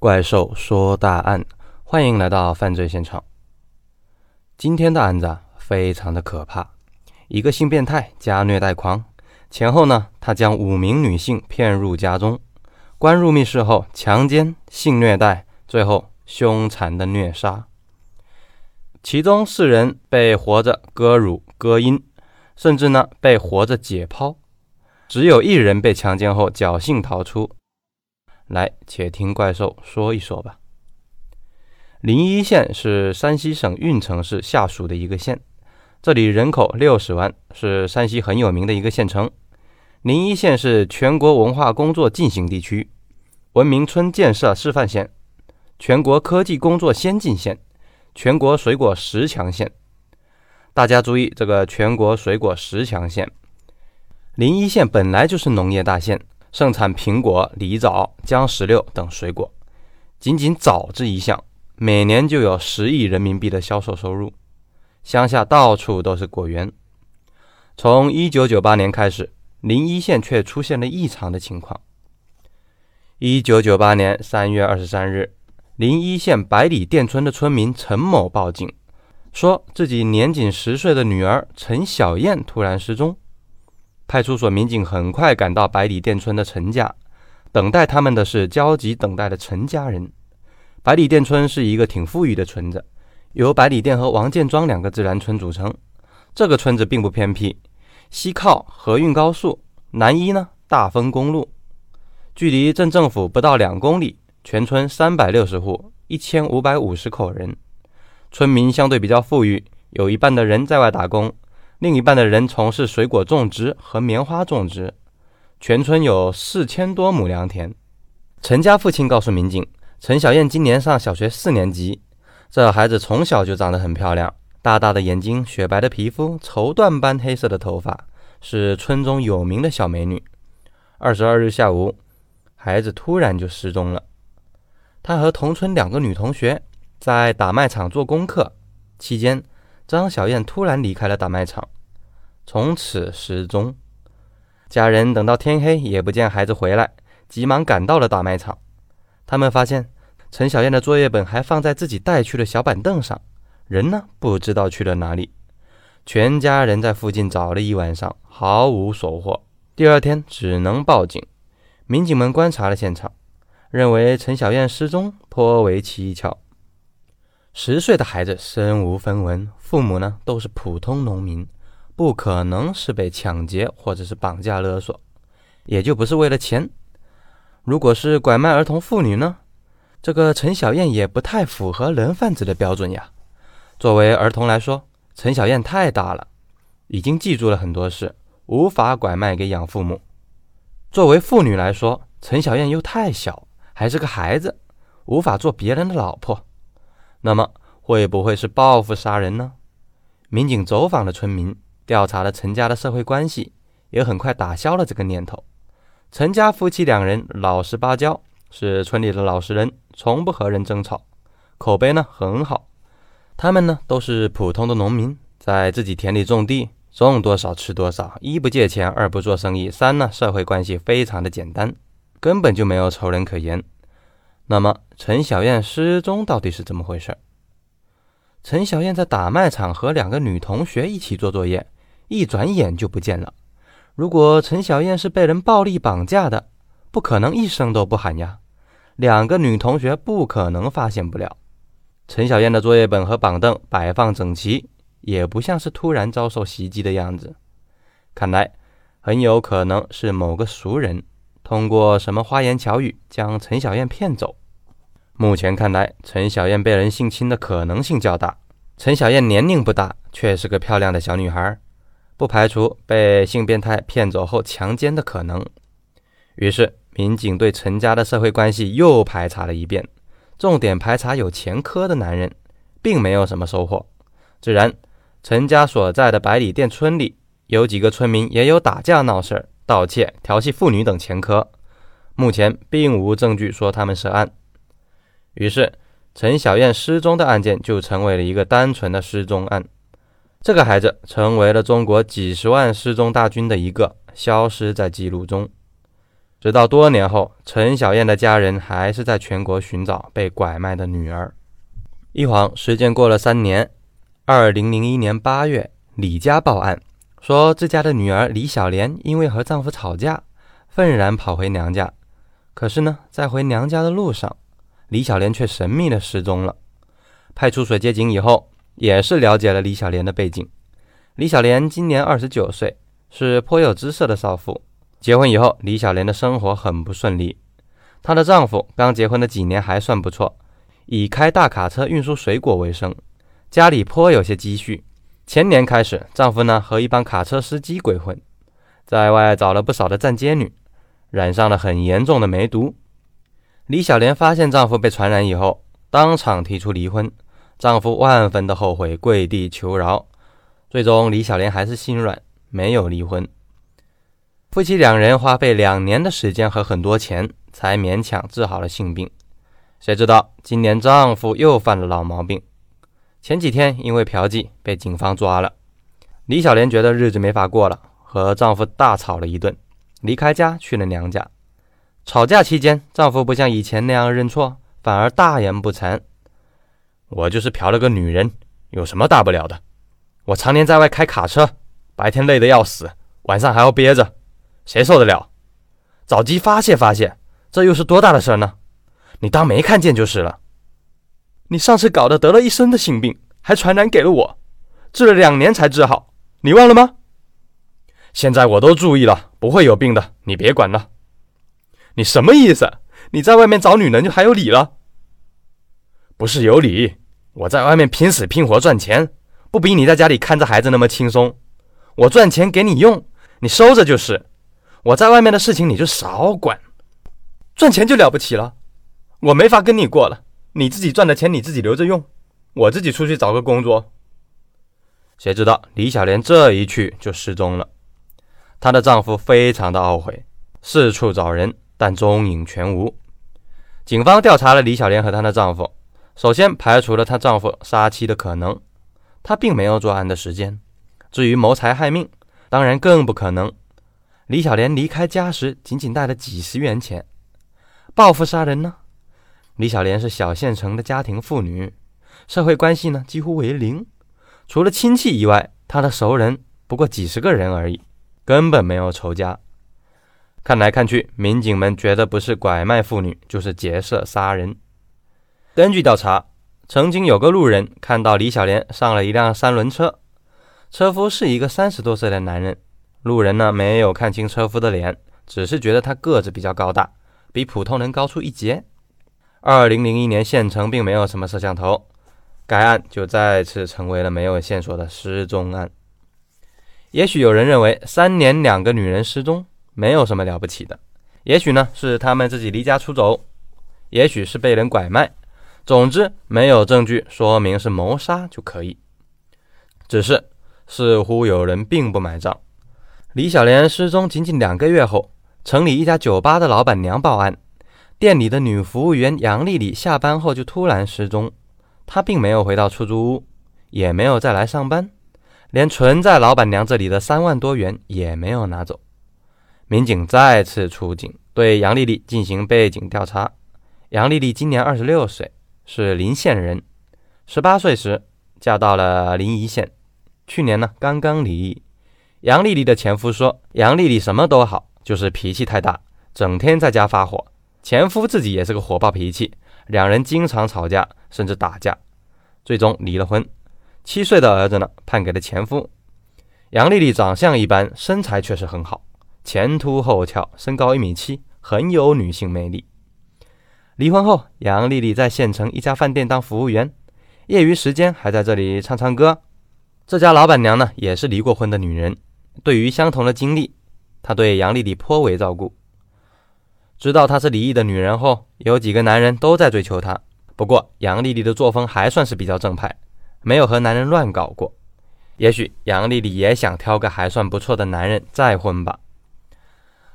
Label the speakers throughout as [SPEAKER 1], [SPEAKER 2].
[SPEAKER 1] 怪兽说大案，欢迎来到犯罪现场。今天的案子，非常的可怕。一个性变态加虐待狂，前后呢，他将五名女性骗入家中，关入密室后强奸、性虐待，最后凶残的虐杀。其中四人被活着割乳、割阴，甚至呢被活着解剖，只有一人被强奸后侥幸逃出。来，且听怪兽说一说吧。临沂县是山西省运城市下属的一个县，这里人口六十万，是山西很有名的一个县城。临沂县是全国文化工作进行地区、文明村建设示范县、全国科技工作先进县。全国水果十强县，大家注意，这个全国水果十强县，临沂县本来就是农业大县，盛产苹果、梨枣、姜石榴等水果，仅仅枣这一项，每年就有十亿人民币的销售收入，乡下到处都是果园。从一九九八年开始，临沂县却出现了异常的情况。一九九八年三月二十三日。临沂县百里店村的村民陈某报警，说自己年仅十岁的女儿陈小燕突然失踪。派出所民警很快赶到百里店村的陈家，等待他们的是焦急等待的陈家人。百里店村是一个挺富裕的村子，由百里店和王建庄两个自然村组成。这个村子并不偏僻，西靠河运高速，南依呢大丰公路，距离镇政府不到两公里。全村三百六十户，一千五百五十口人，村民相对比较富裕，有一半的人在外打工，另一半的人从事水果种植和棉花种植。全村有四千多亩良田。陈家父亲告诉民警，陈小燕今年上小学四年级，这孩子从小就长得很漂亮，大大的眼睛，雪白的皮肤，绸缎般黑色的头发，是村中有名的小美女。二十二日下午，孩子突然就失踪了。他和同村两个女同学在打麦场做功课期间，张小燕突然离开了大卖场，从此失踪。家人等到天黑也不见孩子回来，急忙赶到了大卖场。他们发现陈小燕的作业本还放在自己带去的小板凳上，人呢不知道去了哪里。全家人在附近找了一晚上，毫无收获。第二天只能报警。民警们观察了现场。认为陈小燕失踪颇为蹊跷。十岁的孩子身无分文，父母呢都是普通农民，不可能是被抢劫或者是绑架勒索，也就不是为了钱。如果是拐卖儿童妇女呢？这个陈小燕也不太符合人贩子的标准呀。作为儿童来说，陈小燕太大了，已经记住了很多事，无法拐卖给养父母。作为妇女来说，陈小燕又太小。还是个孩子，无法做别人的老婆，那么会不会是报复杀人呢？民警走访了村民，调查了陈家的社会关系，也很快打消了这个念头。陈家夫妻两人老实巴交，是村里的老实人，从不和人争吵，口碑呢很好。他们呢都是普通的农民，在自己田里种地，种多少吃多少，一不借钱，二不做生意，三呢社会关系非常的简单。根本就没有仇人可言。那么，陈小燕失踪到底是怎么回事？陈小燕在打麦场和两个女同学一起做作业，一转眼就不见了。如果陈小燕是被人暴力绑架的，不可能一声都不喊呀。两个女同学不可能发现不了。陈小燕的作业本和板凳摆放整齐，也不像是突然遭受袭击的样子。看来，很有可能是某个熟人。通过什么花言巧语将陈小燕骗走？目前看来，陈小燕被人性侵的可能性较大。陈小燕年龄不大，却是个漂亮的小女孩，不排除被性变态骗走后强奸的可能。于是，民警对陈家的社会关系又排查了一遍，重点排查有前科的男人，并没有什么收获。自然，陈家所在的百里店村里有几个村民也有打架闹事儿。盗窃、调戏妇女等前科，目前并无证据说他们涉案。于是，陈小燕失踪的案件就成为了一个单纯的失踪案。这个孩子成为了中国几十万失踪大军的一个，消失在记录中。直到多年后，陈小燕的家人还是在全国寻找被拐卖的女儿。一晃时间过了三年，二零零一年八月，李家报案说自家的女儿李小莲因为和丈夫吵架，愤然跑回娘家。可是呢，在回娘家的路上，李小莲却神秘的失踪了。派出所接警以后，也是了解了李小莲的背景。李小莲今年二十九岁，是颇有姿色的少妇。结婚以后，李小莲的生活很不顺利。她的丈夫刚结婚的几年还算不错，以开大卡车运输水果为生，家里颇有些积蓄。前年开始，丈夫呢和一帮卡车司机鬼混，在外找了不少的站街女，染上了很严重的梅毒。李小莲发现丈夫被传染以后，当场提出离婚，丈夫万分的后悔，跪地求饶。最终，李小莲还是心软，没有离婚。夫妻两人花费两年的时间和很多钱，才勉强治好了性病。谁知道今年丈夫又犯了老毛病，前几天因为嫖妓被警方抓了。李小莲觉得日子没法过了，和丈夫大吵了一顿，离开家去了娘家。吵架期间，丈夫不像以前那样认错，反而大言不惭：“我就是嫖了个女人，有什么大不了的？我常年在外开卡车，白天累得要死，晚上还要憋着。”谁受得了？找机发泄发泄，这又是多大的事儿呢？你当没看见就是了。你上次搞得得了一身的性病，还传染给了我，治了两年才治好，你忘了吗？现在我都注意了，不会有病的，你别管了。你什么意思？你在外面找女人就还有理了？不是有理，我在外面拼死拼活赚钱，不比你在家里看着孩子那么轻松。我赚钱给你用，你收着就是。我在外面的事情你就少管，赚钱就了不起了。我没法跟你过了，你自己赚的钱你自己留着用，我自己出去找个工作。谁知道李小莲这一去就失踪了，她的丈夫非常的懊悔，四处找人，但踪影全无。警方调查了李小莲和她的丈夫，首先排除了她丈夫杀妻的可能，她并没有作案的时间。至于谋财害命，当然更不可能。李小莲离开家时仅仅带了几十元钱，报复杀人呢？李小莲是小县城的家庭妇女，社会关系呢几乎为零，除了亲戚以外，她的熟人不过几十个人而已，根本没有仇家。看来看去，民警们觉得不是拐卖妇女，就是劫色杀人。根据调查，曾经有个路人看到李小莲上了一辆三轮车，车夫是一个三十多岁的男人。路人呢没有看清车夫的脸，只是觉得他个子比较高大，比普通人高出一截。二零零一年县城并没有什么摄像头，该案就再次成为了没有线索的失踪案。也许有人认为三年两个女人失踪没有什么了不起的，也许呢是他们自己离家出走，也许是被人拐卖，总之没有证据说明是谋杀就可以。只是似乎有人并不买账。李小莲失踪仅仅两个月后，城里一家酒吧的老板娘报案，店里的女服务员杨丽丽下班后就突然失踪。她并没有回到出租屋，也没有再来上班，连存在老板娘这里的三万多元也没有拿走。民警再次出警，对杨丽丽进行背景调查。杨丽丽今年二十六岁，是临县人，十八岁时嫁到了临沂县，去年呢刚刚离异。杨丽丽的前夫说：“杨丽丽什么都好，就是脾气太大，整天在家发火。前夫自己也是个火爆脾气，两人经常吵架，甚至打架，最终离了婚。七岁的儿子呢，判给了前夫。杨丽丽长相一般，身材却是很好，前凸后翘，身高一米七，很有女性魅力。离婚后，杨丽丽在县城一家饭店当服务员，业余时间还在这里唱唱歌。这家老板娘呢，也是离过婚的女人。”对于相同的经历，她对杨丽丽颇为照顾。知道她是离异的女人后，有几个男人都在追求她。不过杨丽丽的作风还算是比较正派，没有和男人乱搞过。也许杨丽丽也想挑个还算不错的男人再婚吧。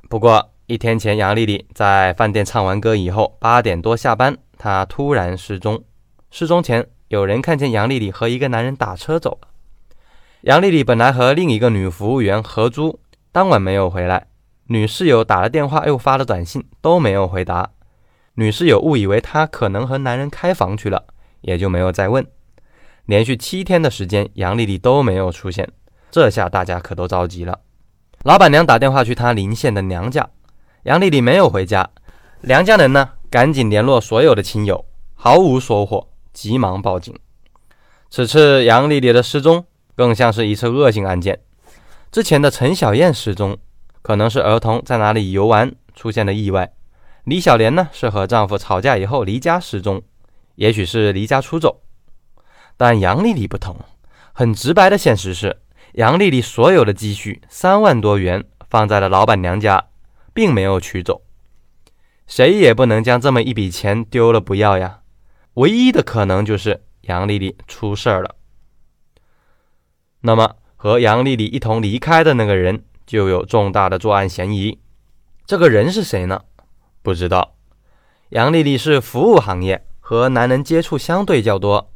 [SPEAKER 1] 不过一天前，杨丽丽在饭店唱完歌以后，八点多下班，她突然失踪。失踪前，有人看见杨丽丽和一个男人打车走了。杨丽丽本来和另一个女服务员合租，当晚没有回来。女室友打了电话又发了短信都没有回答，女室友误以为她可能和男人开房去了，也就没有再问。连续七天的时间，杨丽丽都没有出现，这下大家可都着急了。老板娘打电话去她邻县的娘家，杨丽丽没有回家，梁家人呢赶紧联络所有的亲友，毫无收获，急忙报警。此次杨丽丽的失踪更像是一次恶性案件。之前的陈小燕失踪，可能是儿童在哪里游玩出现了意外；李小莲呢是和丈夫吵架以后离家失踪，也许是离家出走。但杨丽丽不同，很直白的现实是，杨丽丽所有的积蓄三万多元放在了老板娘家，并没有取走。谁也不能将这么一笔钱丢了不要呀。唯一的可能就是杨丽丽出事儿了。那么和杨丽丽一同离开的那个人就有重大的作案嫌疑。这个人是谁呢？不知道。杨丽丽是服务行业，和男人接触相对较多。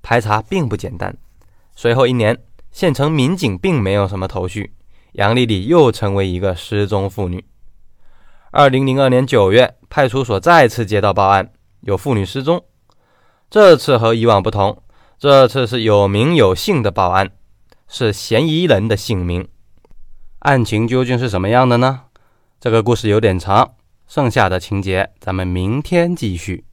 [SPEAKER 1] 排查并不简单。随后一年，县城民警并没有什么头绪，杨丽丽又成为一个失踪妇女。二零零二年九月，派出所再次接到报案，有妇女失踪。这次和以往不同，这次是有名有姓的报案，是嫌疑人的姓名。案情究竟是什么样的呢？这个故事有点长，剩下的情节咱们明天继续。